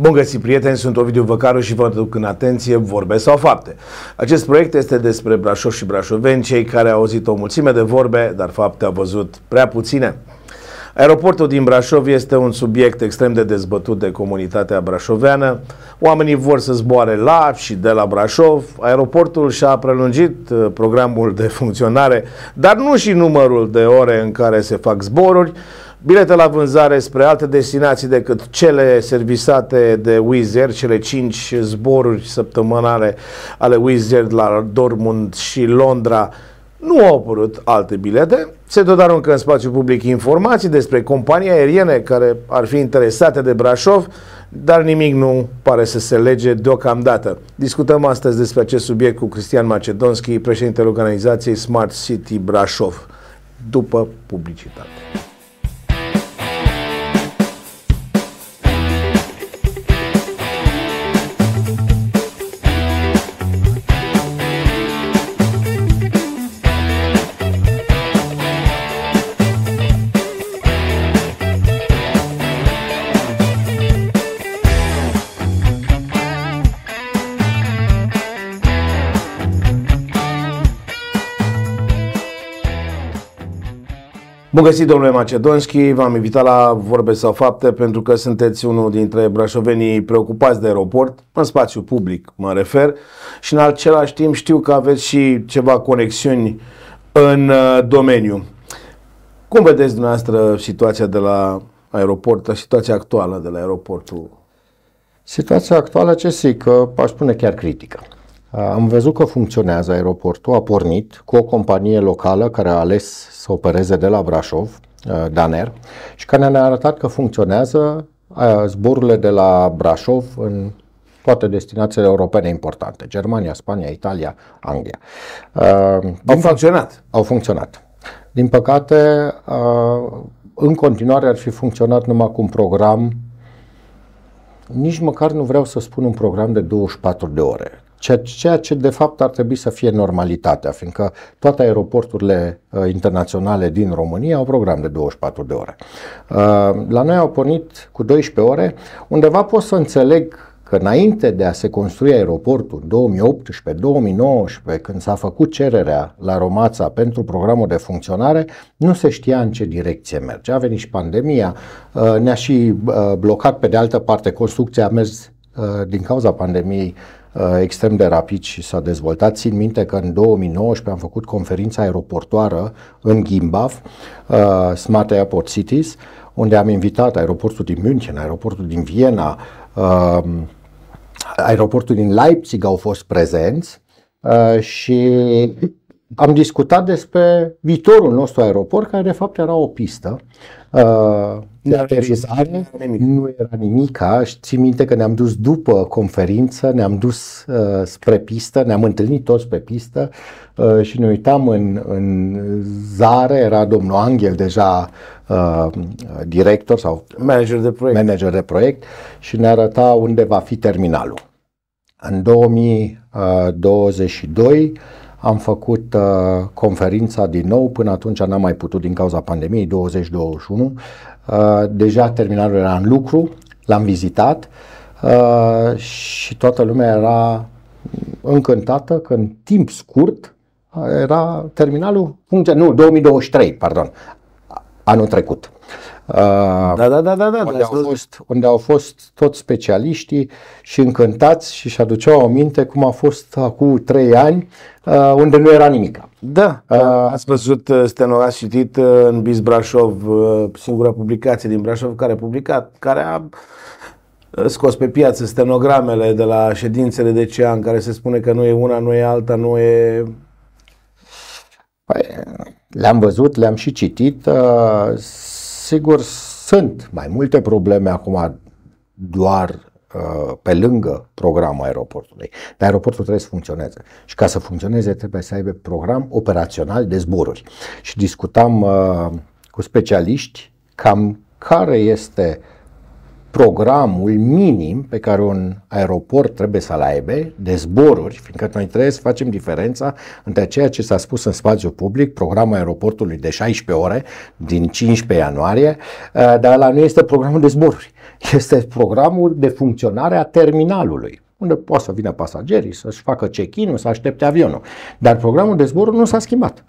Bun găsit, prieteni, sunt Ovidiu Văcaru și vă duc în atenție vorbe sau fapte. Acest proiect este despre Brașov și brașoveni, cei care au auzit o mulțime de vorbe, dar fapte au văzut prea puține. Aeroportul din Brașov este un subiect extrem de dezbătut de comunitatea brașoveană. Oamenii vor să zboare la și de la Brașov. Aeroportul și-a prelungit uh, programul de funcționare, dar nu și numărul de ore în care se fac zboruri. Bilete la vânzare spre alte destinații decât cele servisate de Wizz Air, cele 5 zboruri săptămânale ale Wizz Air la Dortmund și Londra, nu au apărut alte bilete. Se tot aruncă în spațiu public informații despre companii aeriene care ar fi interesate de Brașov, dar nimic nu pare să se lege deocamdată. Discutăm astăzi despre acest subiect cu Cristian Macedonski, președintele organizației Smart City Brașov, după publicitate. Bun găsit, domnule Macedonski, v-am invitat la Vorbe sau Fapte pentru că sunteți unul dintre brașovenii preocupați de aeroport, în spațiu public mă refer, și în același timp știu că aveți și ceva conexiuni în uh, domeniu. Cum vedeți dumneavoastră situația de la aeroport, situația actuală de la aeroportul? Situația actuală, ce zic, aș spune chiar critică. Am văzut că funcționează aeroportul, a pornit cu o companie locală care a ales să opereze de la Brașov, Daner, și care ne-a arătat că funcționează zborurile de la Brașov în toate destinațiile europene importante, Germania, Spania, Italia, Anglia. Au funcționat. Au funcționat. Din păcate, în continuare ar fi funcționat numai cu un program, nici măcar nu vreau să spun un program de 24 de ore ceea ce de fapt ar trebui să fie normalitatea, fiindcă toate aeroporturile uh, internaționale din România au program de 24 de ore. Uh, la noi au pornit cu 12 ore, undeva pot să înțeleg că înainte de a se construi aeroportul, 2018-2019, când s-a făcut cererea la Romața pentru programul de funcționare, nu se știa în ce direcție merge. A venit și pandemia, uh, ne-a și uh, blocat pe de altă parte construcția a mers uh, din cauza pandemiei Uh, extrem de rapid și s-a dezvoltat. Țin minte că în 2019 am făcut conferința aeroportoară în Gimbaf, uh, Smart Airport Cities, unde am invitat aeroportul din München, aeroportul din Viena, uh, aeroportul din Leipzig au fost prezenți și am discutat despre viitorul nostru aeroport, care de fapt era o pistă uh, de aterizare, nu era nimic. Și țin minte că ne-am dus după conferință, ne-am dus uh, spre pistă, ne-am întâlnit toți pe pistă uh, și ne uitam în, în zare, era domnul Angel deja uh, director sau manager de proiect. manager de proiect și ne arăta unde va fi terminalul. În 2022 am făcut uh, conferința din nou, până atunci n-am mai putut din cauza pandemiei, 2021. Uh, deja terminalul era în lucru, l-am vizitat uh, și toată lumea era încântată că în timp scurt era terminalul funcția, nu, 2023, pardon, anul trecut. Uh, da, da, da, da, da. Unde, au fost, unde au fost toți specialiștii și încântați și și aduceau aminte cum a fost acum trei ani, uh, unde nu era nimic. Da, uh, ați văzut, uh, Steno, ați citit uh, în Biz Brașov, uh, singura publicație din Brașov care a publicat, care a uh, scos pe piață stenogramele de la ședințele de ce în care se spune că nu e una, nu e alta, nu e... Păi, le-am văzut, le-am și citit. Uh, Sigur, sunt mai multe probleme acum doar uh, pe lângă programul aeroportului. Dar aeroportul trebuie să funcționeze. Și ca să funcționeze trebuie să aibă program operațional de zboruri. Și discutam uh, cu specialiști cam care este programul minim pe care un aeroport trebuie să-l aibă de zboruri, fiindcă noi trebuie să facem diferența între ceea ce s-a spus în spațiu public, programul aeroportului de 16 ore din 15 ianuarie, uh, dar la nu este programul de zboruri, este programul de funcționare a terminalului unde poate să vină pasagerii, să-și facă check-in-ul, să aștepte avionul. Dar programul de zboruri nu s-a schimbat.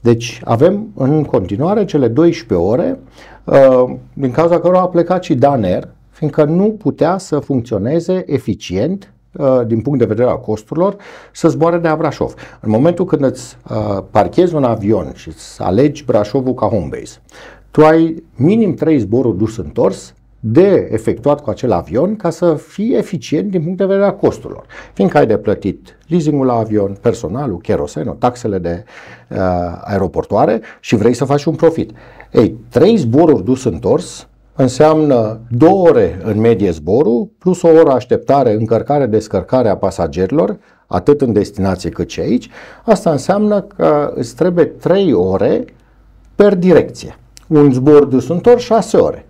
Deci avem în continuare cele 12 ore, uh, din cauza cărora a plecat și Daner, fiindcă nu putea să funcționeze eficient uh, din punct de vedere al costurilor, să zboare de la Brașov. În momentul când îți uh, parchezi un avion și îți alegi Brașovul ca home base, tu ai minim 3 zboruri dus întors de efectuat cu acel avion ca să fie eficient din punct de vedere a costurilor. Fiindcă ai de plătit leasingul la avion, personalul, kerosenul, taxele de uh, aeroportoare și vrei să faci un profit. Ei, trei zboruri dus întors înseamnă două ore în medie zborul, plus o oră așteptare, încărcare, descărcare a pasagerilor, atât în destinație cât și aici. Asta înseamnă că îți trebuie trei ore per direcție. Un zbor dus întors, șase ore.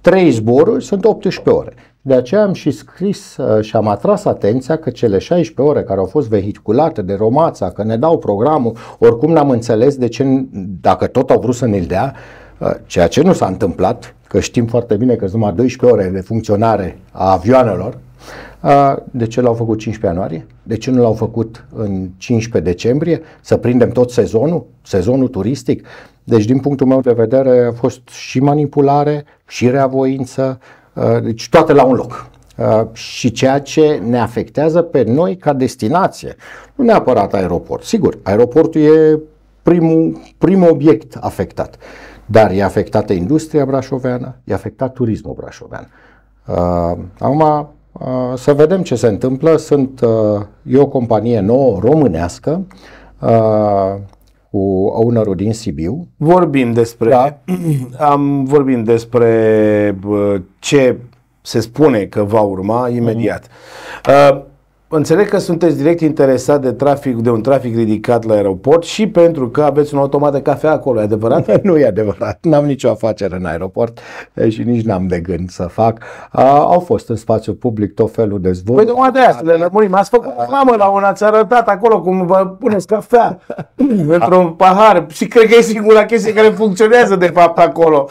Trei zboruri sunt 18 ore. De aceea am și scris uh, și am atras atenția că cele 16 ore care au fost vehiculate de Romața, că ne dau programul, oricum n-am înțeles de ce, dacă tot au vrut să ne-l dea, uh, ceea ce nu s-a întâmplat, că știm foarte bine că sunt numai 12 ore de funcționare a avioanelor, uh, de ce l-au făcut 15 ianuarie? De ce nu l-au făcut în 15 decembrie? Să prindem tot sezonul, sezonul turistic? Deci, din punctul meu de vedere, a fost și manipulare, și reavoință, uh, deci toate la un loc. Uh, și ceea ce ne afectează pe noi ca destinație, nu neapărat aeroport. Sigur, aeroportul e primul, primul obiect afectat, dar e afectată industria brașoveană, e afectat turismul brașovean. Uh, acum, uh, să vedem ce se întâmplă. Sunt, uh, e o companie nouă românească, uh, cu ownerul din Sibiu. Vorbim despre, da. am vorbim despre ce se spune că va urma imediat. Mm-hmm. Uh, Înțeleg că sunteți direct interesat de trafic, de un trafic ridicat la aeroport și pentru că aveți un automat de cafea acolo, e adevărat? nu e adevărat. N-am nicio afacere în aeroport și nici n-am de gând să fac. A, au fost în spațiu public tot felul de zvonuri. Păi tocmai de asta le lămurim. Ați făcut mamă la una, ați arătat acolo cum vă puneți cafea într-un pahar și cred că e singura chestie care funcționează de fapt acolo.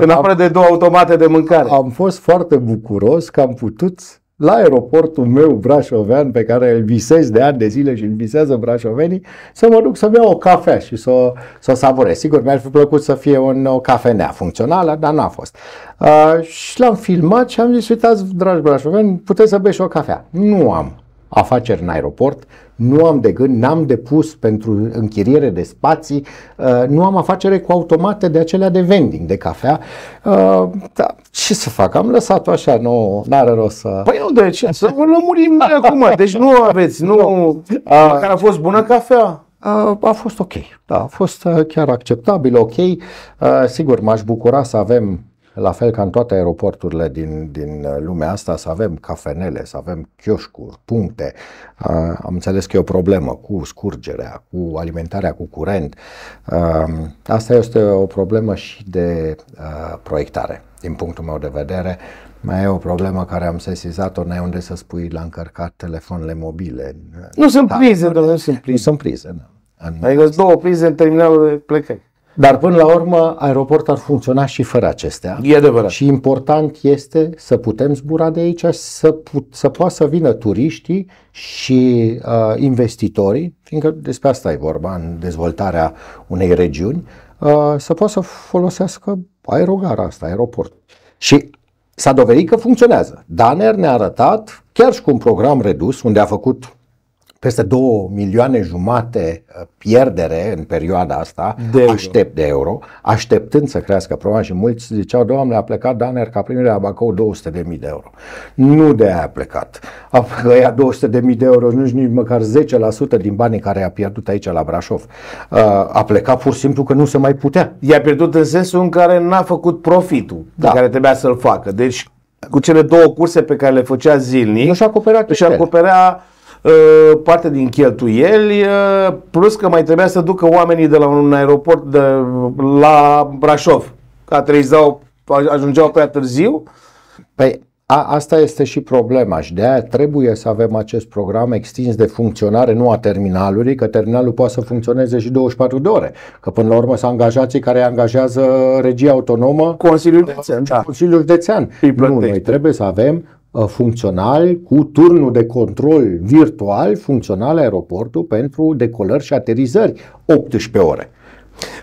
în afară de două automate de mâncare. Am fost foarte bucuros că am putut la aeroportul meu brașovean pe care îl visez de ani de zile și îl visează brașovenii, să mă duc să-mi iau o cafea și să, să o savurez. Sigur, mi-ar fi plăcut să fie un, o cafenea funcțională, dar n-a fost. Uh, și l-am filmat și am zis, uitați, dragi brașoveni, puteți să beți o cafea. Nu am afaceri în aeroport, nu am de gând, n-am depus pentru închiriere de spații, uh, nu am afacere cu automate de acelea de vending, de cafea. Uh, da, ce să fac? Am lăsat-o așa, nu are rost să... Păi nu, de ce? Să vă lămurim acum. Deci nu aveți, nu... A, care a fost bună cafea? A, a fost ok, da, a fost uh, chiar acceptabil, ok. Sigur, m-aș bucura să avem la fel ca în toate aeroporturile din, din lumea asta, să avem cafenele, să avem chioșcuri, puncte. Am înțeles că e o problemă cu scurgerea, cu alimentarea cu curent. Asta este o problemă și de proiectare, din punctul meu de vedere. Mai e o problemă care am sesizat-o, n-ai unde să spui la încărcat telefoanele mobile. Nu sunt prize, da, nu sunt prize. Nu sunt prize, da. Adică două prize în terminalul de plecări. Dar până la urmă, aeroportul ar funcționa și fără acestea. E adevărat. Și important este să putem zbura de aici, să, put, să poată să vină turiștii și uh, investitorii, fiindcă despre asta e vorba în dezvoltarea unei regiuni, uh, să poată să folosească aerogara asta, aeroport. Și s-a dovedit că funcționează. Daner ne-a arătat, chiar și cu un program redus, unde a făcut peste 2 milioane jumate uh, pierdere în perioada asta, de euro. aștept de euro, așteptând să crească problema și mulți ziceau, doamne, a plecat Daner ca primire la Bacău 200 de mii de euro. Nu de aia a plecat. A plecat 200 de mii de euro, nu nici măcar 10% din banii care a pierdut aici la Brașov. Uh, a plecat pur și simplu că nu se mai putea. I-a pierdut în sensul în care n-a făcut profitul da. pe care trebuia să-l facă. Deci cu cele două curse pe care le făcea zilnic, nu și-a acoperat și acoperea Uh, parte din cheltuieli, uh, plus că mai trebuia să ducă oamenii de la un aeroport de, la Brașov, ca aterizau ajungeau prea târziu? Păi a, asta este și problema și de aia trebuie să avem acest program extins de funcționare, nu a terminalului, că terminalul poate să funcționeze și 24 de ore, că până la urmă sunt angajații care angajează regia autonomă. Consiliul Județean, da. Consiliul Județean. Nu, noi trebuie să avem uh, funcțional cu turnul de control virtual, funcțional aeroportul pentru decolări și aterizări 18 ore.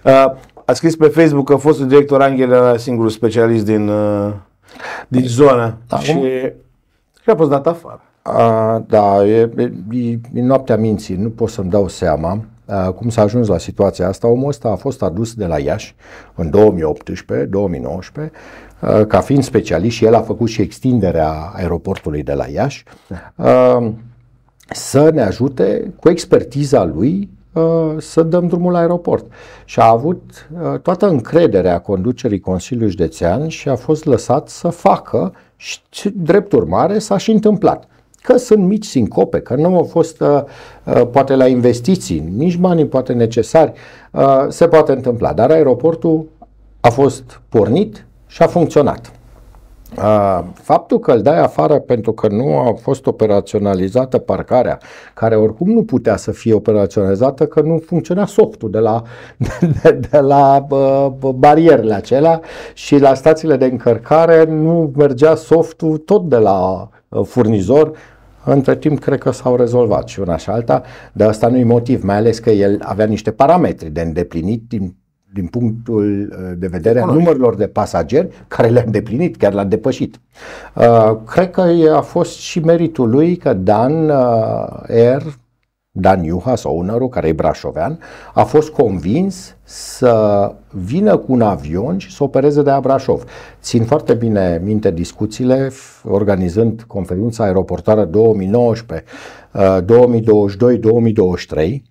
Uh, a scris pe Facebook că fostul director Angel era singurul specialist din uh, din zonă da, și, și a fost dat afară. A, da, e, e, e noaptea minții, nu pot să-mi dau seama a, cum s-a ajuns la situația asta. Omul ăsta a fost adus de la Iași în 2018-2019 ca fiind specialist și el a făcut și extinderea aeroportului de la Iași a, să ne ajute cu expertiza lui Uh, să dăm drumul la aeroport. Și a avut uh, toată încrederea conducerii Consiliului Județean și a fost lăsat să facă și drept urmare s-a și întâmplat. Că sunt mici sincope, că nu au fost uh, poate la investiții, nici banii poate necesari, se poate întâmpla. Dar aeroportul a fost pornit și a funcționat. Faptul că îl dai afară pentru că nu a fost operaționalizată parcarea, care oricum nu putea să fie operaționalizată, că nu funcționa softul de la, de, de la bă, barierele acelea și la stațiile de încărcare nu mergea softul tot de la furnizor, între timp, cred că s-au rezolvat și una și alta, dar asta nu e motiv, mai ales că el avea niște parametri de îndeplinit din din punctul uh, de vedere a numărilor de pasageri care le-a îndeplinit, chiar l-a depășit. Uh, cred că a fost și meritul lui că Dan uh, Air, Dan Iuhas, ownerul, care e brașovean, a fost convins să vină cu un avion și să opereze de la Brașov. Țin foarte bine minte discuțiile organizând conferința aeroportară 2019, 2022, 2023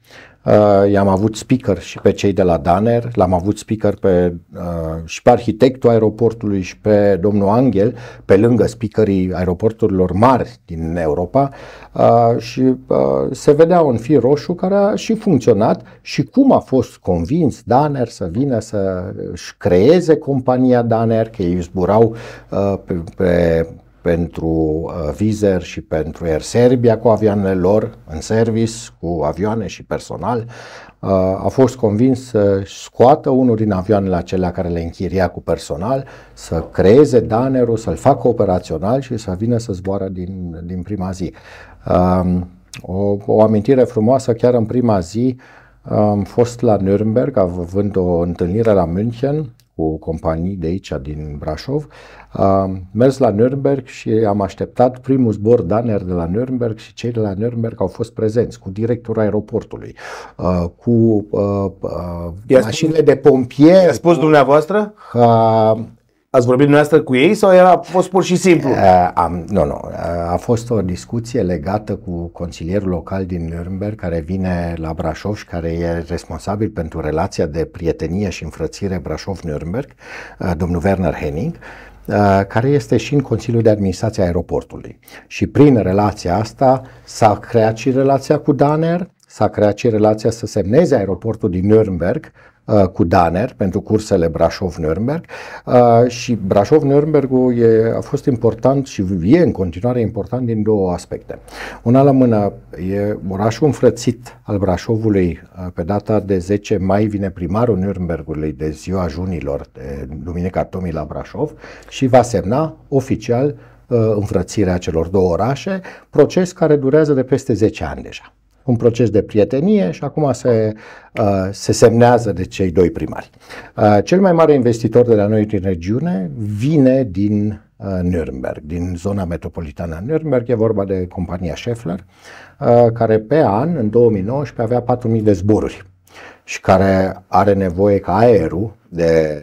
Uh, i-am avut speaker și pe cei de la Daner, l-am avut speaker pe, uh, și pe arhitectul aeroportului și pe domnul Angel, pe lângă speakerii aeroporturilor mari din Europa uh, și uh, se vedea un fir roșu care a și funcționat și cum a fost convins Daner să vină să își creeze compania Daner, că ei zburau uh, pe, pe pentru uh, Vizer și pentru Air Serbia cu avioanele lor în service, cu avioane și personal. Uh, a fost convins să scoată unul din avioanele acelea care le închiria cu personal, să creeze danerul, să-l facă operațional și să vină să zboară din, din prima zi. Um, o, o amintire frumoasă, chiar în prima zi, am fost la Nürnberg, având o întâlnire la München cu companii de aici, din Brașov. Am mers la Nürnberg și am așteptat primul zbor Daner de la Nürnberg și cei de la Nürnberg au fost prezenți cu directorul aeroportului, uh, cu uh, uh, mașinile de pompieri. I-a spus dumneavoastră? Uh, Ați vorbit dumneavoastră cu ei sau era a fost pur și simplu? Uh, am, nu, nu. A fost o discuție legată cu consilierul local din Nürnberg care vine la Brașov și care e responsabil pentru relația de prietenie și înfrățire Brașov-Nürnberg, uh, domnul Werner Henning uh, care este și în Consiliul de Administrație a aeroportului. Și prin relația asta s-a creat și relația cu Daner, s-a creat și relația să semneze aeroportul din Nürnberg Uh, cu Daner pentru cursele Brașov-Nürnberg uh, și Brașov-Nürnbergul e, a fost important și e în continuare important din două aspecte. Una la mână e orașul înfrățit al Brașovului uh, pe data de 10 mai vine primarul Nürnbergului de ziua junilor de Duminica Tomii la Brașov și va semna oficial înfrățirea celor două orașe, proces care durează de peste 10 ani deja un proces de prietenie și acum se, uh, se semnează de cei doi primari. Uh, cel mai mare investitor de la noi din regiune vine din uh, Nürnberg, din zona metropolitană a Nürnberg, e vorba de compania Scheffler, care pe an, în 2019, avea 4.000 de zboruri și care are nevoie ca aerul de,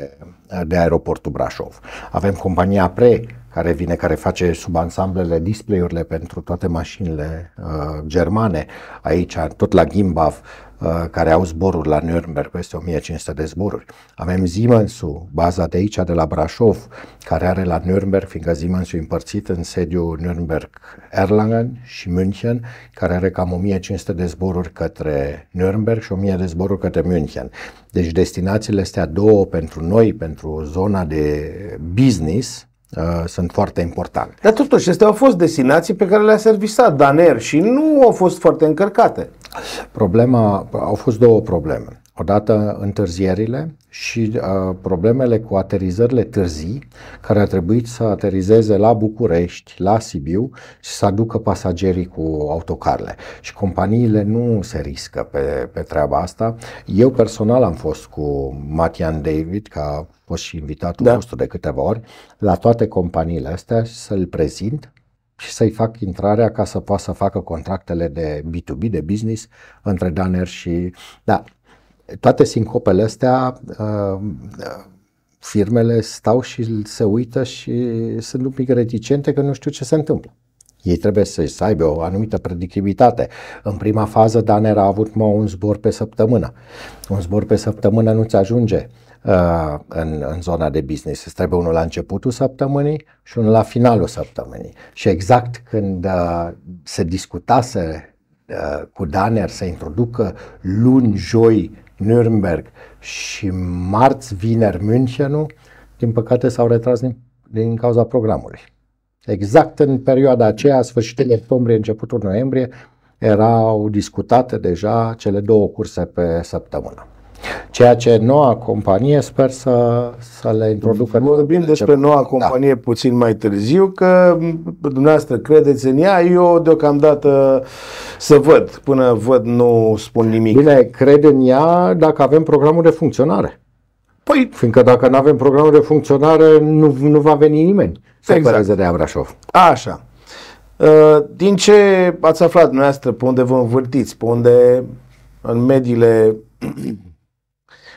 de aeroportul Brașov. Avem compania Pre, care vine, care face subansamblele, display-urile pentru toate mașinile uh, germane, aici, tot la Gimbav, uh, care au zboruri la Nürnberg, peste 1500 de zboruri. Avem Siemens-ul, baza de aici, de la Brașov, care are la Nürnberg, fiindcă Siemens-ul e împărțit în sediul Nürnberg Erlangen și München, care are cam 1500 de zboruri către Nürnberg și 1000 de zboruri către München. Deci destinațiile astea două pentru noi, pentru zona de business, uh, sunt foarte importante. Dar totuși, acestea au fost destinații pe care le-a servisat Daner și nu au fost foarte încărcate. Problema, au fost două probleme. Odată întârzierile și uh, problemele cu aterizările târzii, care a trebuit să aterizeze la București, la Sibiu și să aducă pasagerii cu autocarele. Și companiile nu se riscă pe, pe treaba asta. Eu personal am fost cu Matian David, ca fost și invitatul da. nostru de câteva ori, la toate companiile astea să-l prezint și să-i fac intrarea ca să poată să facă contractele de B2B, de business, între Danner și... Da, toate sincopele astea, uh, firmele stau și se uită și sunt un pic reticente că nu știu ce se întâmplă. Ei trebuie să, să aibă o anumită predictibilitate. În prima fază, Daner a avut mă, un zbor pe săptămână. Un zbor pe săptămână nu-ți ajunge uh, în, în zona de business. Îți trebuie unul la începutul săptămânii și unul la finalul săptămânii. Și exact când uh, se discutase uh, cu Daner să introducă luni, joi Nürnberg și marți, vineri Münchenul, din păcate s-au retras din, din cauza programului. Exact în perioada aceea, sfârșitul octombrie, începutul noiembrie, erau discutate deja cele două curse pe săptămână. Ceea ce noua companie sper să, să le introducă. Vorbim despre noua da. companie da. puțin mai târziu, că dumneavoastră credeți în ea, eu deocamdată să văd, până văd nu spun nimic. Bine, cred în ea dacă avem programul de funcționare. Păi, Fiindcă dacă nu avem programul de funcționare, nu, nu va veni nimeni să exact. de Abrașov. Așa. Uh, din ce ați aflat dumneavoastră, pe unde vă învârtiți, pe unde în mediile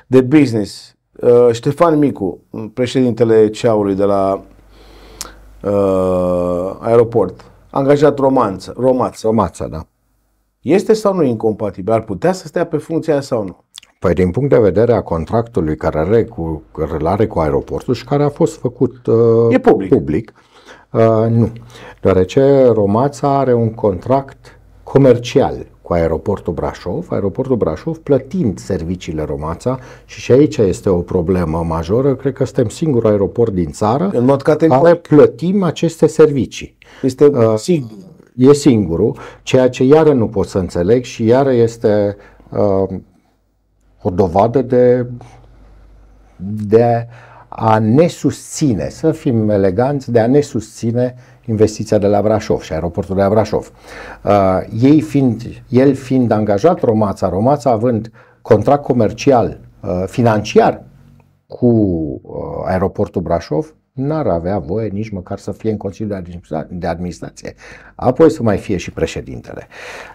de business. Uh, Ștefan Micu, președintele Ceaului de la uh, aeroport, angajat romanță, romață. Romața, da. Este sau nu incompatibil? Ar putea să stea pe funcția sau nu? Păi din punct de vedere a contractului care are cu, care are cu aeroportul și care a fost făcut uh, e public, public uh, nu. Deoarece Romața are un contract comercial cu aeroportul Brașov, aeroportul Brașov plătind serviciile Romața și și aici este o problemă majoră, cred că suntem singurul aeroport din țară în mod categoric. care plătim aceste servicii. Este uh, sigur. E singurul, ceea ce iară nu pot să înțeleg și iară este uh, o dovadă de, de a ne susține, să fim eleganți, de a ne susține investiția de la Brașov și aeroportul de la Brașov. Uh, ei fiind, el fiind angajat Romața, Romața având contract comercial, uh, financiar cu uh, aeroportul Brașov, n-ar avea voie nici măcar să fie în Consiliul de Administrație, apoi să mai fie și președintele.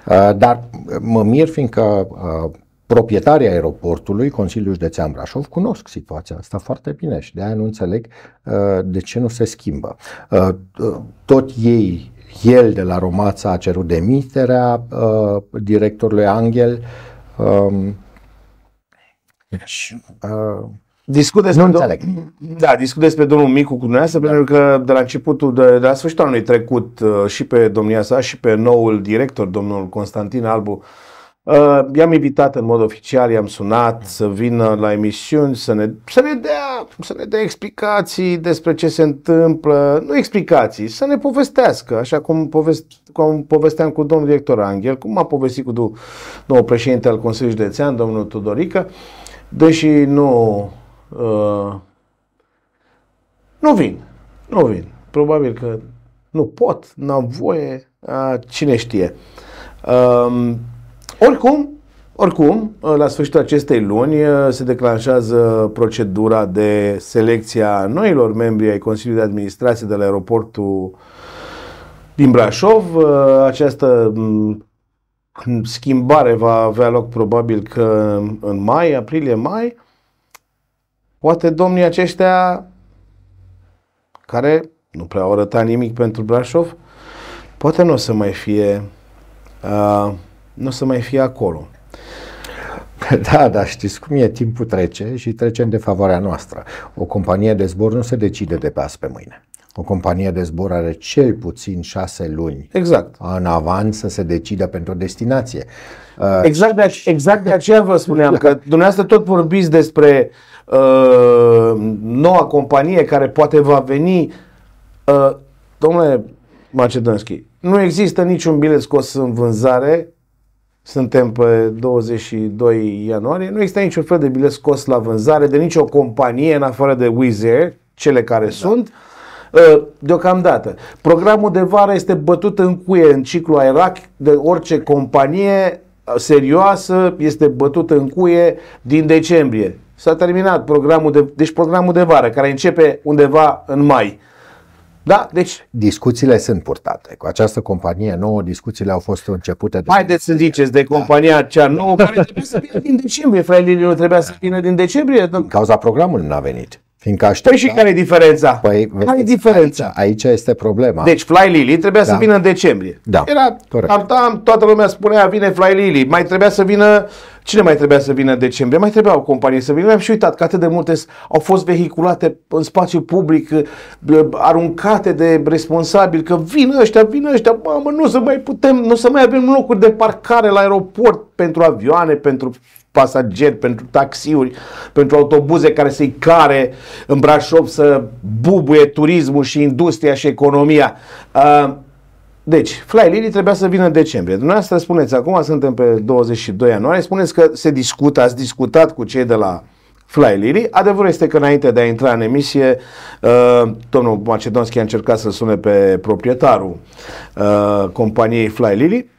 Uh, dar mă mir fiindcă uh, proprietarii aeroportului, Consiliul Județean Brașov, cunosc situația asta foarte bine și de aia nu înțeleg uh, de ce nu se schimbă. Uh, uh, tot ei, el de la Romața a cerut demiterea uh, directorului Angel. Um, uh, Discut despre nu înțeleg. Da, discut despre domnul Micu cu dumneavoastră, da. pentru că de la începutul, de, de la sfârșitul anului trecut, uh, și pe domnia sa și pe noul director, domnul Constantin Albu, uh, Uh, i-am invitat în mod oficial, i-am sunat să vină la emisiuni, să ne, să ne, dea, să ne dea explicații despre ce se întâmplă, nu explicații, să ne povestească, așa cum, povest, cum povesteam cu domnul director Angel, cum a povestit cu domnul președinte al Consiliului Județean, domnul Tudorică, deși nu, uh, nu vin, nu vin. Probabil că nu pot, n-am voie, uh, cine știe. Uh, oricum, oricum, la sfârșitul acestei luni se declanșează procedura de selecție a noilor membri ai Consiliului de Administrație de la aeroportul din Brașov. Această schimbare va avea loc probabil că în mai, aprilie-mai. Poate domnii aceștia care nu prea au arătat nimic pentru Brașov, poate nu o să mai fie uh, nu o să mai fie acolo. Da, dar știți cum e, timpul trece și trece în defavoarea noastră. O companie de zbor nu se decide de pe azi pe mâine. O companie de zbor are cel puțin șase luni exact. în avans să se decidă pentru o destinație. Uh, exact de, exact de aceea vă spuneam că dumneavoastră tot vorbiți despre uh, noua companie care poate va veni. Uh, domnule Macedonski, nu există niciun bilet scos în vânzare suntem pe 22 ianuarie, nu există niciun fel de bilet scos la vânzare de nicio companie în afară de Wizz Air, cele care da. sunt, uh, deocamdată. Programul de vară este bătut în cuie în ciclu aerac de orice companie serioasă, este bătut în cuie din decembrie. S-a terminat programul de, deci programul de vară, care începe undeva în mai. Da? Deci... Discuțiile sunt purtate. Cu această companie nouă, discuțiile au fost începute. De Haideți să ziceți de compania cea nouă care trebuie să vină din decembrie. Fly nu trebuia să vină din decembrie. Din cauza programului n-a venit. Fiindcă aștepta... Păi și care e diferența? Păi, care e diferența? Aici, aici este problema. Deci Fly Lily trebuia da. să vină în decembrie. Da. Era Corect. Tam, tam, toată lumea spunea vine Fly Lily. Mai trebuia să vină Cine mai trebuia să vină în decembrie? Mai trebuia o companie să vină. Mi-am și uitat că atât de multe au fost vehiculate în spațiu public, aruncate de responsabili, că vin ăștia, vin ăștia, mamă, nu să mai putem, nu să mai avem locuri de parcare la aeroport pentru avioane, pentru pasageri, pentru taxiuri, pentru autobuze care să-i care în Brașov să bubuie turismul și industria și economia. Uh, deci, Fly Lily trebuia să vină în decembrie. Dumneavoastră spuneți, acum suntem pe 22 ianuarie, spuneți că se discută, ați discutat cu cei de la Fly Lily. Adevărul este că înainte de a intra în emisie, uh, domnul Macedonski a încercat să sune pe proprietarul uh, companiei Fly Lily.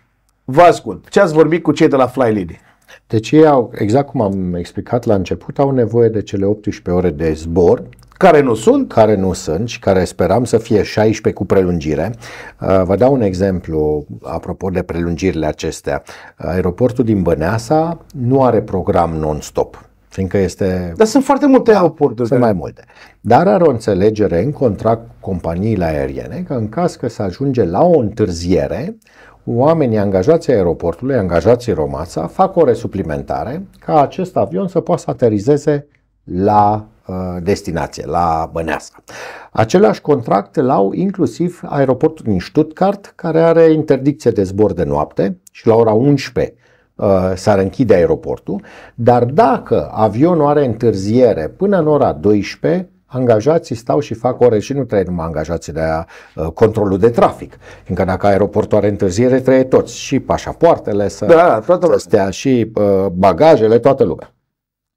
Vă ascult. Ce ați vorbit cu cei de la Fly Lily? Deci ei au, exact cum am explicat la început, au nevoie de cele 18 ore de zbor care nu sunt. Care nu sunt și care speram să fie 16 cu prelungire. Uh, vă dau un exemplu apropo de prelungirile acestea. Aeroportul din Băneasa nu are program non-stop fiindcă este... Dar sunt foarte multe da, aeroporturi. Sunt mai multe. Dar are o înțelegere în contract cu companiile aeriene că în caz că se ajunge la o întârziere, oamenii angajații aeroportului, angajații Romața, fac ore suplimentare ca acest avion să poată să aterizeze la uh, destinație, la Băneasa. Același contract îl au inclusiv aeroportul din Stuttgart, care are interdicție de zbor de noapte și la ora 11 uh, s-ar închide aeroportul, dar dacă avionul are întârziere până în ora 12, angajații stau și fac ore și nu trebuie numai angajații de aia, uh, controlul de trafic. Fiindcă dacă aeroportul are întârziere, trebuie toți, și pașapoartele să, da, toată să stea, și uh, bagajele, toată lumea.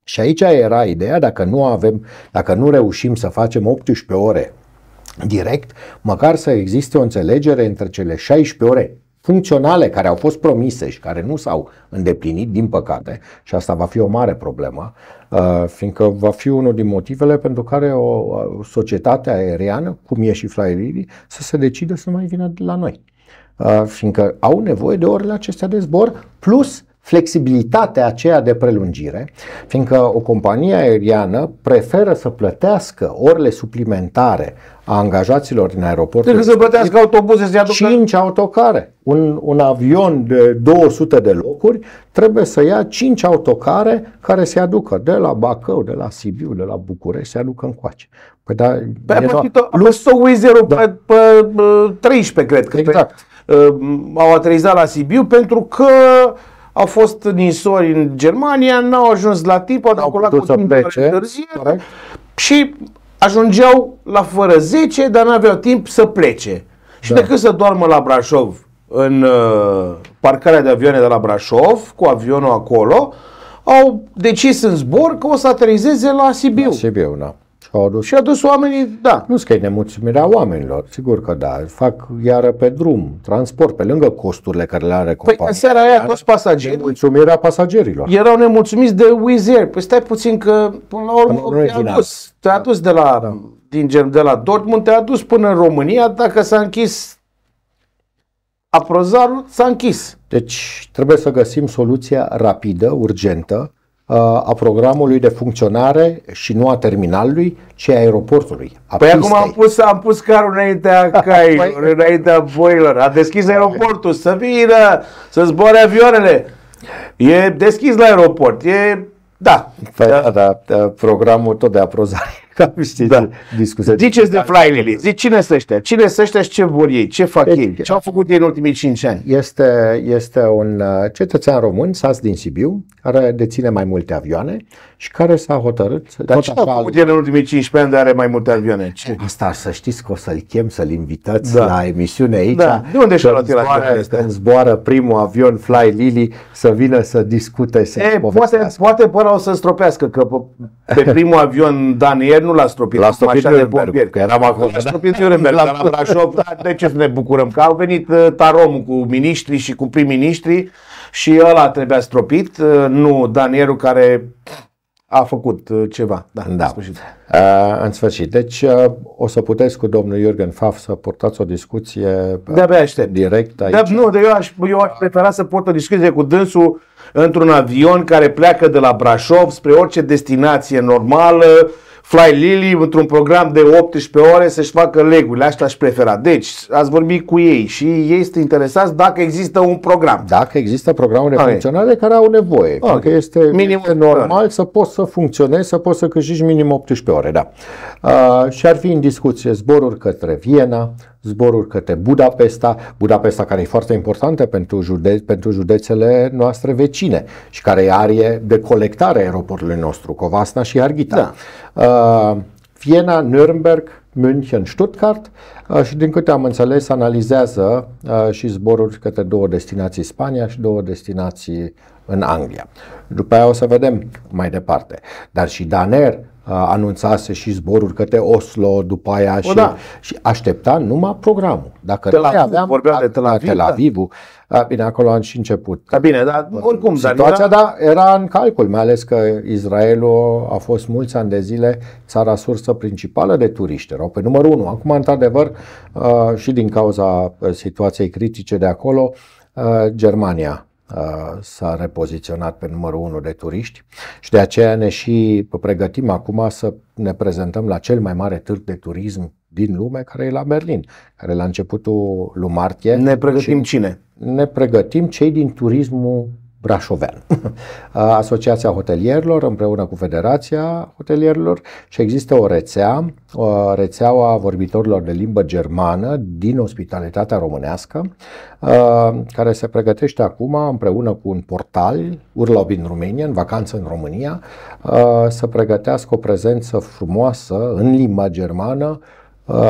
Și aici era ideea, dacă nu avem, dacă nu reușim să facem 18 ore direct, măcar să existe o înțelegere între cele 16 ore funcționale care au fost promise și care nu s-au îndeplinit, din păcate, și asta va fi o mare problemă, uh, fiindcă va fi unul din motivele pentru care o societate aeriană, cum e și Fly să se decide să mai vină la noi. Uh, fiindcă au nevoie de orele acestea de zbor, plus flexibilitatea aceea de prelungire, fiindcă o companie aeriană preferă să plătească orele suplimentare a angajaților din aeroport. Trebuie să plătească autobuze să aducă... 5 autocare. Un, un avion de 200 de locuri trebuie să ia 5 autocare care se aducă de la Bacău, de la Sibiu, de la București, se aducă încoace. Păi da, pe a plătit plus da. pe, pe, pe 13, cred că. Exact. Pe, uh, au aterizat la Sibiu pentru că au fost ninsori în Germania, n-au ajuns la tip, au calculat cu timp întârziere și ajungeau la fără 10, dar n-aveau timp să plece. Și da. decât să doarmă la Brașov, în uh, parcarea de avioane de la Brașov, cu avionul acolo, au decis în zbor că o să aterizeze la Sibiu. La Sibiu, da. Și au adus, și a dus oamenii, da. Nu că e nemulțumirea oamenilor, sigur că da. Fac iară pe drum, transport, pe lângă costurile care le are păi, compania. Păi în seara aia toți pasagerii. Nemulțumirea pasagerilor. Erau nemulțumiți de Wizz Air. Păi stai puțin că până la urmă te-a dus, te-a dus de la, da. din, de la Dortmund, te-a dus până în România, dacă s-a închis aprozarul, s-a închis. Deci trebuie să găsim soluția rapidă, urgentă, a programului de funcționare și nu a terminalului, ci a aeroportului. A păi pistei. acum am pus, am pus carul înaintea cailor, păi... înaintea boilor, a deschis aeroportul, să vină, să zboare avioanele. E deschis la aeroport, e da. Păi, da, da, da, programul tot de aprozare. Cam știți, da. discuția. Ziceți de Fly Lily. Zici cine sunt ăștia? Cine sunt ăștia și ce vor ei? Ce fac ei? Ce au făcut ei în ultimii 5 ani? Este, este un uh, cetățean român, sas din Sibiu, care deține mai multe avioane și care s-a hotărât... Dar ce a făcut el în ultimii 15 ani de are mai multe avioane? Ce? Asta să știți că o să-l chem, să-l invitați da. la emisiune aici. Da. De unde și-a luat el Când zboară primul avion Fly Lily să vină să discute, să e, poate, poate până o să stropească, că pe primul avion Daniel nu l-a stropit. L-a stropit Nuremberg, că eram acolo. L-a stropit Nuremberg, la, la Brașov. De ce să ne bucurăm? Că au venit uh, taromul cu miniștri și cu prim-ministri și ăla trebuia stropit, uh, nu Danierul care a făcut uh, ceva. Da, da. În sfârșit. Uh, în sfârșit. Deci uh, o să puteți cu domnul Jürgen Faf să portați o discuție de aștept. direct aici. De, nu, de eu, aș, eu aș prefera să port o discuție cu dânsul într-un avion care pleacă de la Brașov spre orice destinație normală, Fly Lily într-un program de 18 ore să-și facă legurile. Asta aș prefera. Deci, ați vorbit cu ei și ei sunt interesați dacă există un program. Dacă există programe de okay. funcționare care au nevoie. Okay. Adică este, minim este normal ore. să poți să funcționezi, să poți să câștigi minim 18 ore. Da. Uh, și ar fi în discuție zboruri către Viena, zboruri către Budapesta, Budapesta care e foarte importantă pentru, jude- pentru județele noastre vecine și care are de colectare aeroportului nostru, Covasna și Harghita. Da. Uh, Viena, Nürnberg, München, Stuttgart uh, și din câte am înțeles analizează uh, și zboruri către două destinații Spania și două destinații în Anglia. După aia o să vedem mai departe. Dar și Daner anunțase și zboruri către Oslo după aia și, da. și aștepta numai programul. Dacă Tel Aviv, aveam, vorbeam de Tel Aviv, Tel Aviv da. bine, acolo am și început. Da, bine, dar oricum, situația dar era... da, era în calcul, mai ales că Israelul a fost mulți ani de zile țara sursă principală de turiști, erau pe numărul unu. Acum, într-adevăr, și din cauza situației critice de acolo, Germania s-a repoziționat pe numărul 1 de turiști și de aceea ne și pregătim acum să ne prezentăm la cel mai mare târg de turism din lume, care e la Berlin, care la începutul lui martie. Ne pregătim cine? Ne pregătim cei din turismul brașovean. Asociația Hotelierilor împreună cu Federația Hotelierilor și există o rețea, o rețeaua vorbitorilor de limbă germană din ospitalitatea românească, care se pregătește acum împreună cu un portal, Urlaub in Romania, în vacanță în România, să pregătească o prezență frumoasă în limba germană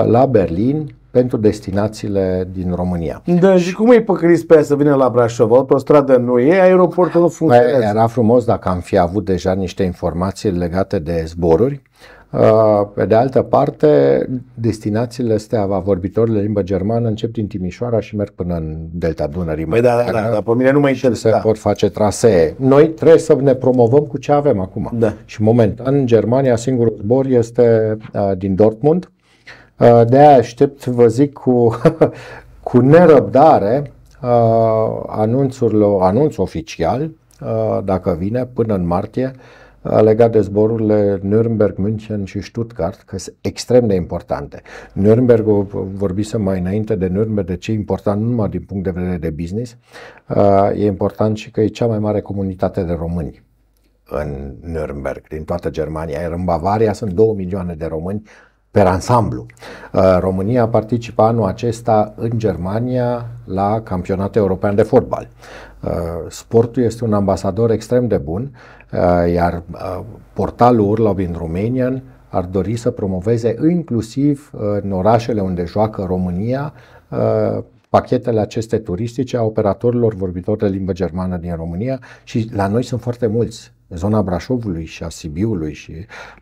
la Berlin pentru destinațiile din România. Da, și cum îi păcăliți pe aia să vină la Brașov? Pe o stradă nu e, aeroportul nu funcționează. Era frumos dacă am fi avut deja niște informații legate de zboruri. Uh, pe de altă parte, destinațiile astea a vorbitorilor limba germană încep din Timișoara și merg până în Delta Dunării. Păi da, da, da, dar pe mine nu mă interesează. Se da. pot face trasee. Noi trebuie să ne promovăm cu ce avem acum. Da. Și momentan, în Germania, singurul zbor este uh, din Dortmund, Uh, de aia aștept, vă zic, cu, cu nerăbdare uh, anunțul, anunț oficial, uh, dacă vine, până în martie, legat de zborurile Nürnberg, München și Stuttgart, că sunt extrem de importante. Nürnberg, vorbisem mai înainte de Nürnberg, de ce e important nu numai din punct de vedere de business, e important și că e cea mai mare comunitate de români în Nürnberg, din toată Germania. Iar în Bavaria sunt 2 milioane de români per ansamblu. Uh, România participă anul acesta în Germania la campionatul european de fotbal. Uh, sportul este un ambasador extrem de bun, uh, iar portalul Urlaub in Romanian ar dori să promoveze inclusiv în orașele unde joacă România pachetele aceste turistice a operatorilor vorbitori de limbă germană din România și la noi sunt foarte mulți zona Brașovului și a Sibiului și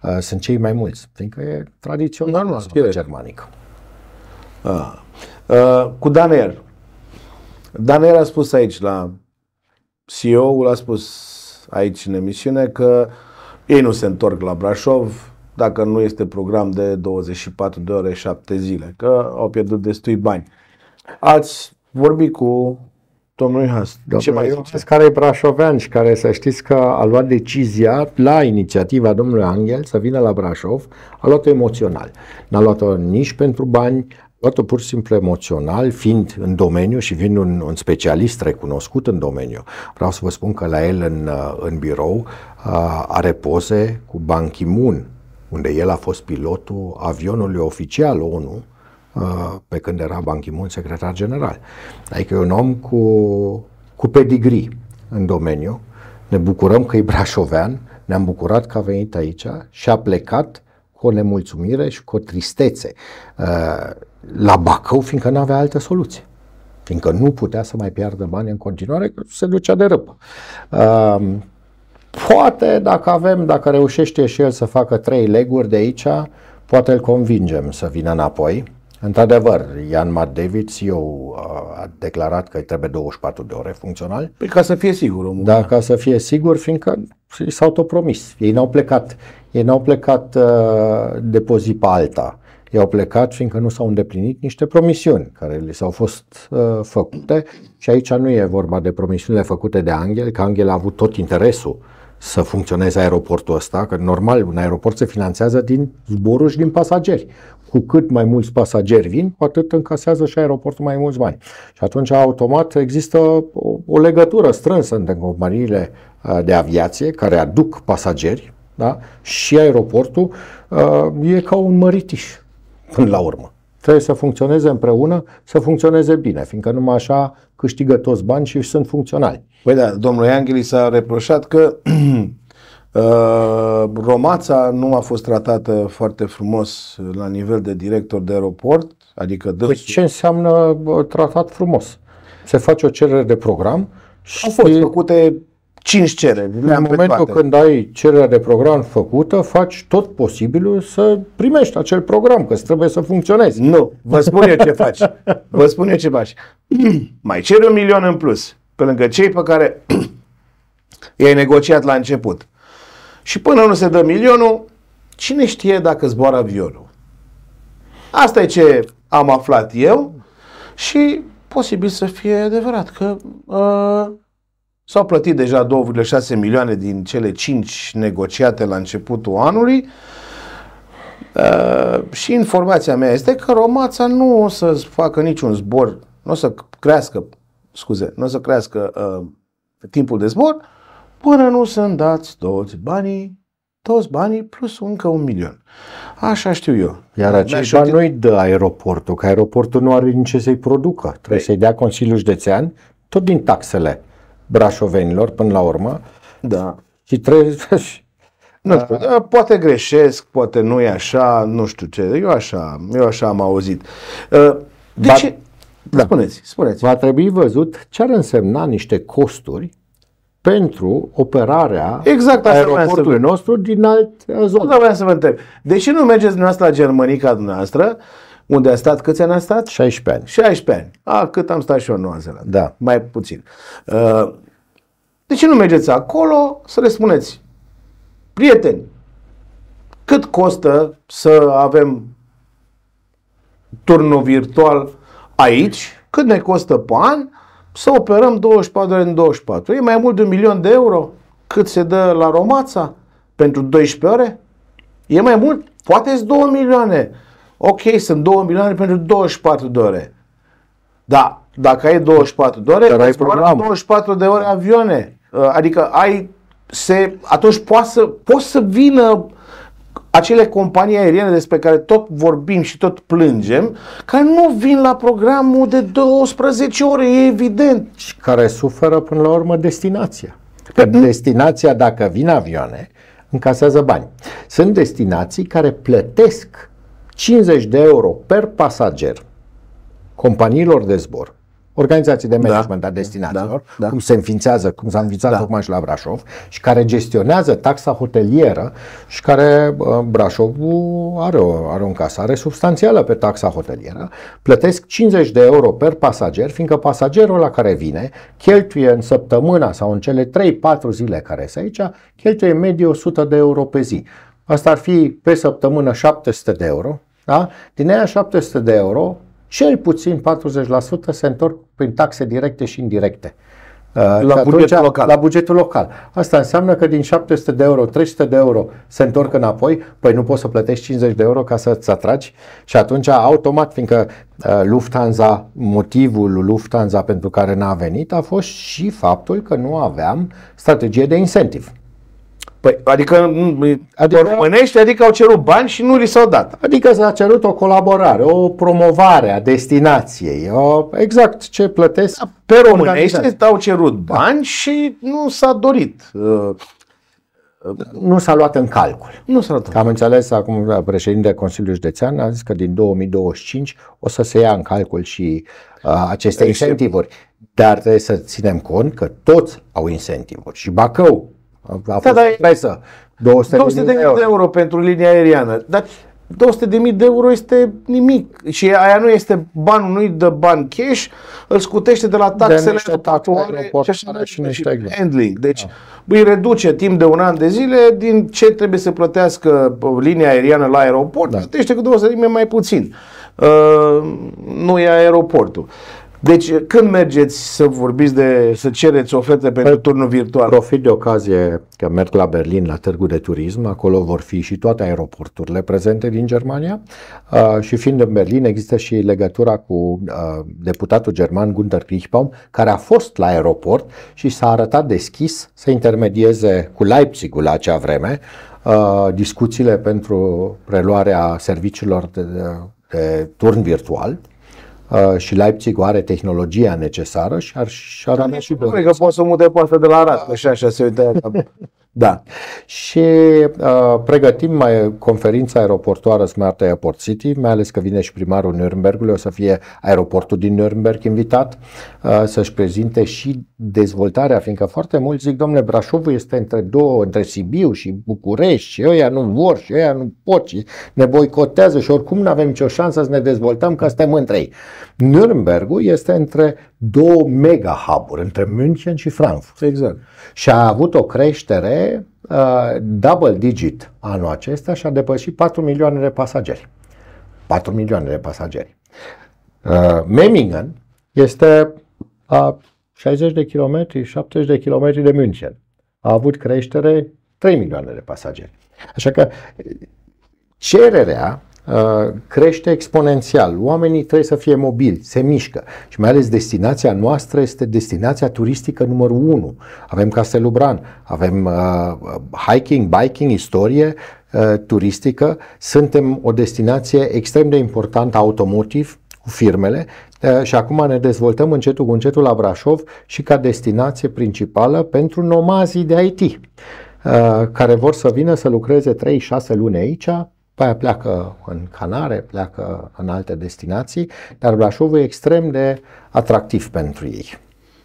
uh, sunt cei mai mulți, fiindcă e tradițional Normal, zona germanică. Ah. Uh, cu Daner. Daner a spus aici la CEO-ul a spus aici în emisiune că ei nu se întorc la Brașov dacă nu este program de 24 de ore, 7 zile, că au pierdut destui bani. Ați vorbit cu domnul Has. ce mai zice? care e brașovean și care să știți că a luat decizia la inițiativa domnului Angel să vină la Brașov, a luat-o emoțional. N-a luat-o nici pentru bani, a luat-o pur și simplu emoțional, fiind în domeniu și fiind un, un specialist recunoscut în domeniu. Vreau să vă spun că la el în, în birou are poze cu Ban Ki-moon, unde el a fost pilotul avionului oficial ONU, pe când era Ban Ki-moon secretar general. Adică e un om cu, cu pedigree în domeniu. Ne bucurăm că e brașovean, ne-am bucurat că a venit aici și a plecat cu o nemulțumire și cu o tristețe la Bacău, fiindcă nu avea altă soluție. Fiindcă nu putea să mai piardă bani în continuare, că se ducea de râpă. Poate, dacă avem, dacă reușește și el să facă trei leguri de aici, poate îl convingem să vină înapoi Într-adevăr, Ian Matt David, CEO, a declarat că îi trebuie 24 de ore funcțional. Păi ca să fie sigur omul. Da, ca să fie sigur, fiindcă s-au autopromis. Ei n-au plecat, ei n-au plecat uh, de pe zi pe alta. Ei au plecat fiindcă nu s-au îndeplinit niște promisiuni care li s-au fost uh, făcute și aici nu e vorba de promisiunile făcute de Angel, că Angel a avut tot interesul să funcționeze aeroportul ăsta, că normal un aeroport se finanțează din zboruri și din pasageri cu cât mai mulți pasageri vin, cu atât încasează și aeroportul mai mulți bani. Și atunci, automat, există o, o legătură strânsă între companiile uh, de aviație care aduc pasageri da? și aeroportul uh, e ca un măritiș până la urmă. Trebuie să funcționeze împreună, să funcționeze bine, fiindcă numai așa câștigă toți bani și sunt funcționali. Păi da, domnul Angeli s-a reproșat că Uh, Romața nu a fost tratată foarte frumos la nivel de director de aeroport, adică dânsul... Păi ce înseamnă tratat frumos? Se face o cerere de program și... Au fost făcute cinci cereri. În momentul când ai cererea de program făcută, faci tot posibilul să primești acel program, că trebuie să funcționeze. Nu, vă spun eu ce faci. Vă spun eu ce faci. Mai ceri un milion în plus, pe lângă cei pe care i-ai negociat la început. Și până nu se dă milionul, cine știe dacă zboară avionul? Asta e ce am aflat eu și posibil să fie adevărat că uh, s-au plătit deja 2,6 milioane din cele 5 negociate la începutul anului uh, și informația mea este că Romața nu o să facă niciun zbor, nu o să crească, scuze, nu o să crească uh, timpul de zbor până nu sunt dați toți banii, toți banii plus încă un milion. Așa știu eu. Iar acești bani nu-i dă aeroportul, că aeroportul nu are nici să-i producă. Trebuie Ei. Păi- să-i dea Consiliul Județean, tot din taxele brașovenilor până la urmă. Da. Și trebuie nu știu, da, poate greșesc, poate nu e așa, nu știu ce. Eu așa, eu așa am auzit. Uh, de ba, ce? Da. Spuneți, spuneți. Va trebui văzut ce ar însemna niște costuri pentru operarea exact aeroportului nostru din alt zonă. Asta vreau să vă întreb. De ce nu mergeți dumneavoastră la Germanica dumneavoastră, unde a stat, câți ani a stat? 16 ani. 16 ani. A, cât am stat și eu în Noua Zeelandă. Da. Mai puțin. Uh, de ce nu mergeți acolo să le spuneți, prieteni, cât costă să avem turnul virtual aici, cât ne costă pe an, să operăm 24 de ore în 24. E mai mult de un milion de euro cât se dă la Romața pentru 12 ore? E mai mult? Poate sunt 2 milioane. Ok, sunt 2 milioane pentru 24 de ore. Da, dacă ai 24 de ore, ai 24 de ore avioane. Adică ai se, atunci poate să, poți să vină acele companii aeriene despre care tot vorbim și tot plângem, care nu vin la programul de 12 ore, e evident. Și care suferă până la urmă destinația. Că destinația, dacă vin avioane, încasează bani. Sunt destinații care plătesc 50 de euro per pasager companiilor de zbor organizații de da. management da, a destinațiilor, da, da. cum se înființează, cum s-a înființat da. tocmai și la Brașov, și care gestionează taxa hotelieră și care Brașovul are o, are o încasare substanțială pe taxa hotelieră, plătesc 50 de euro per pasager, fiindcă pasagerul la care vine cheltuie în săptămâna sau în cele 3-4 zile care sunt aici, cheltuie în medie 100 de euro pe zi. Asta ar fi pe săptămână 700 de euro, da? Din aia 700 de euro, cel puțin 40% se întorc prin taxe directe și indirecte. Uh, La și bugetul atunci, local. La bugetul local. Asta înseamnă că din 700 de euro, 300 de euro se întorc înapoi, păi nu poți să plătești 50 de euro ca să-ți atragi și atunci automat, fiindcă uh, Lufthansa, motivul lui Lufthansa pentru care n-a venit a fost și faptul că nu aveam strategie de incentiv. Păi, adică, adică Adică- românești, adică au cerut bani și nu li s-au dat. Adică s-a cerut o colaborare, o promovare a destinației, o, exact ce plătesc Pe românești organizații. au cerut bani și nu s-a dorit. Uh, Nu s-a luat în calcul. Nu s-a dat. Am înțeles acum președintele Consiliului Județean a zis că din 2025 o să se ia în calcul și uh, aceste Deci- incentivuri. Dar trebuie să ținem cont că toți au incentivuri. Și Bacău a, a fost dar- presă. 200, 200 de mii de euro pentru linia aeriană. Dar 200 de mii de euro este nimic. Și aia nu este banul, nu-i dă bani cash, îl scutește de la taxele niște taxe aeroportuare aeroportuare și așa mai și departe, niște exact. handling. Deci îi reduce timp de un an de zile din ce trebuie să plătească uh, linia aeriană la aeroport, Da. plătește cu 200 de mii mai puțin. Uh, nu e aeroportul. Deci când mergeți să vorbiți de, să cereți oferte pentru Păi, turnul virtual? Profit de ocazie că merg la Berlin la târgul de turism, acolo vor fi și toate aeroporturile prezente din Germania uh, și fiind în Berlin există și legătura cu uh, deputatul german Gunther Kirchbaum care a fost la aeroport și s-a arătat deschis să intermedieze cu Leipzigul la acea vreme uh, discuțiile pentru preluarea serviciilor de, de, de turn virtual. Uh, și Leipzig are tehnologia necesară și ar, și ar avea și Nu cred că poți să mute pe asta de la Arad, că și așa se uită. Da. Și uh, pregătim mai conferința aeroportoară Smart Airport City, mai ales că vine și primarul Nürnbergului, o să fie aeroportul din Nürnberg invitat uh, să-și prezinte și dezvoltarea, fiindcă foarte mulți zic, domnule, Brașovul este între două, între Sibiu și București și ăia nu vor și ăia nu pot și ne boicotează și oricum nu avem nicio șansă să ne dezvoltăm că suntem între ei. Nürnbergul este între două mega hub-uri, între München și Frankfurt Exact. Și a avut o creștere uh, double digit anul acesta și a depășit 4 milioane de pasageri. 4 milioane de pasageri. Uh, Memmingen este a 60 de kilometri, 70 de kilometri de München. A avut creștere 3 milioane de pasageri. Așa că cererea uh, crește exponențial. Oamenii trebuie să fie mobili, se mișcă și mai ales destinația noastră este destinația turistică numărul 1. Avem Castelul Bran, avem uh, hiking, biking, istorie uh, turistică. Suntem o destinație extrem de importantă automotiv cu firmele uh, și acum ne dezvoltăm încetul cu încetul la Brașov și ca destinație principală pentru nomazii de IT uh, care vor să vină să lucreze 3-6 luni aici, pe aia pleacă în Canare, pleacă în alte destinații, dar Brașovul e extrem de atractiv pentru ei.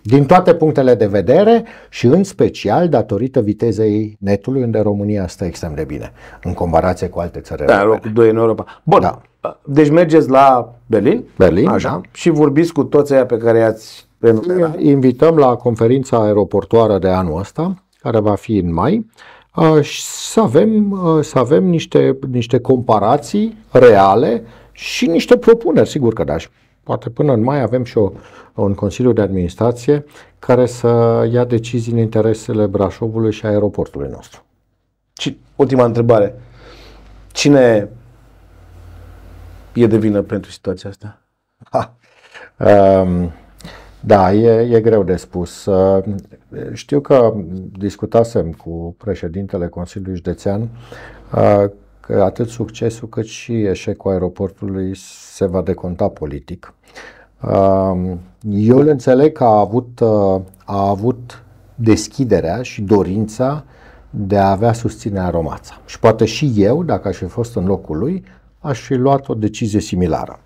Din toate punctele de vedere și în special datorită vitezei netului, unde România stă extrem de bine, în comparație cu alte țări Da, europene. locul 2 în Europa. Bun. Da. Deci mergeți la Berlin? Berlin, Așa. da. Și vorbiți cu toți aia pe care i-ați enumerat. Invităm la conferința aeroportoară de anul ăsta, care va fi în mai, uh, și să avem, uh, să avem niște, niște comparații reale și niște propuneri, sigur că da. Și poate până în mai avem și o, un Consiliu de Administrație care să ia decizii în interesele Brașovului și aeroportului nostru. Și ultima întrebare. Cine e de vină pentru situația asta? Ha. Um, da, e, e greu de spus. Uh, Știu că discutasem cu președintele Consiliului Județean uh, că atât succesul cât și eșecul aeroportului se va deconta politic. Um, Eu îl înțeleg că a avut, uh, a avut deschiderea și dorința de a avea susținerea Romața. Și poate și eu, dacă aș fi fost în locul lui, aș fi luat o decizie similară.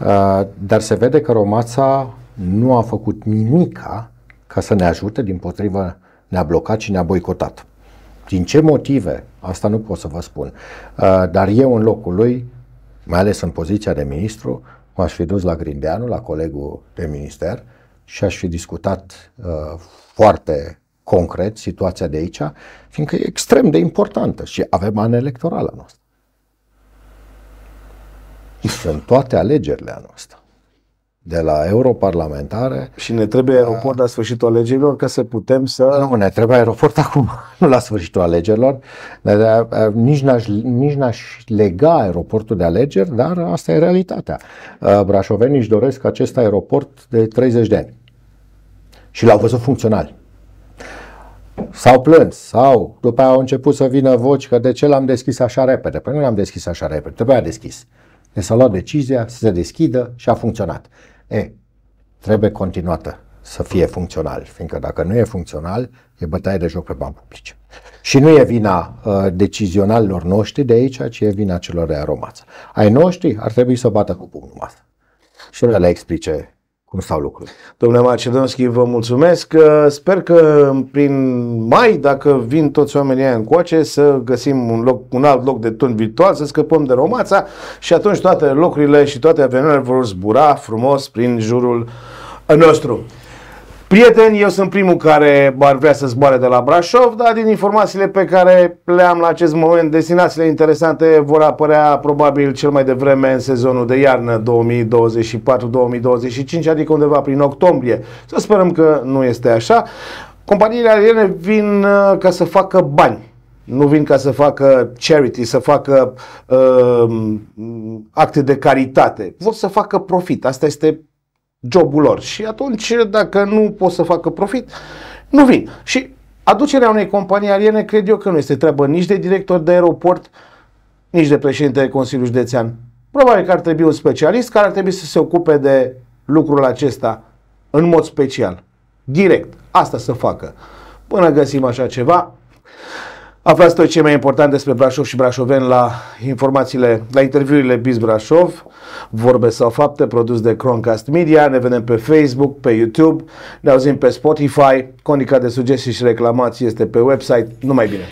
Uh, Dar se vede că Romața nu a făcut nimica ca să ne ajute, din potrivă ne-a blocat și ne-a boicotat. Din ce motive? Asta nu pot să vă spun. Uh, Dar eu în locul lui, mai ales în poziția de ministru, m-aș fi dus la Grindeanu, la colegul de minister și aș fi discutat uh, foarte concret situația de aici, fiindcă e extrem de importantă și avem an electoral anul ăsta. Sunt toate alegerile anul ăsta. De la europarlamentare. Și ne trebuie aeroport la sfârșitul alegerilor ca să putem să... Nu, ne trebuie aeroport acum, nu la sfârșitul alegerilor. Nici n-aș, nici n-aș lega aeroportul de alegeri, dar asta e realitatea. Brașovenii își doresc acest aeroport de 30 de ani. Și l-au văzut funcțional. S-au plâns, sau după aia au început să vină voci că de ce l-am deschis așa repede. Păi nu l-am deschis așa repede, trebuia deschis. Ne s-a luat decizia să se deschidă și a funcționat. E, trebuie continuată să fie funcțional, fiindcă dacă nu e funcțional, e bătaie de joc pe bani publici. Și nu e vina uh, decizionalilor noștri de aici, ci e vina celor de aromață. Ai noștri ar trebui să bată cu pumnul masă și să le explice cum stau lucrurile. Domnule Macedonski, vă mulțumesc. Sper că prin mai, dacă vin toți oamenii aia încoace, să găsim un, loc, un alt loc de tun virtual, să scăpăm de Romața și atunci toate locurile și toate evenimentele vor zbura frumos prin jurul nostru. Prieteni, eu sunt primul care ar vrea să zboare de la Brașov, dar din informațiile pe care le am la acest moment, destinațiile interesante vor apărea probabil cel mai devreme în sezonul de iarnă 2024-2025, adică undeva prin octombrie. Să sperăm că nu este așa. Companiile aeriene vin uh, ca să facă bani. Nu vin ca să facă charity, să facă uh, acte de caritate. Vor să facă profit. Asta este jobul lor. Și atunci, dacă nu pot să facă profit, nu vin. Și aducerea unei companii aeriene, cred eu că nu este treabă nici de director de aeroport, nici de președinte de Consiliul Județean. Probabil că ar trebui un specialist care ar trebui să se ocupe de lucrul acesta în mod special. Direct. Asta să facă. Până găsim așa ceva, Aflați tot ce mai important despre Brașov și brașoveni la informațiile, la interviurile Biz Brașov, vorbe sau fapte, produs de Croncast Media. Ne vedem pe Facebook, pe YouTube, ne auzim pe Spotify. Conica de sugestii și reclamații este pe website. Numai bine!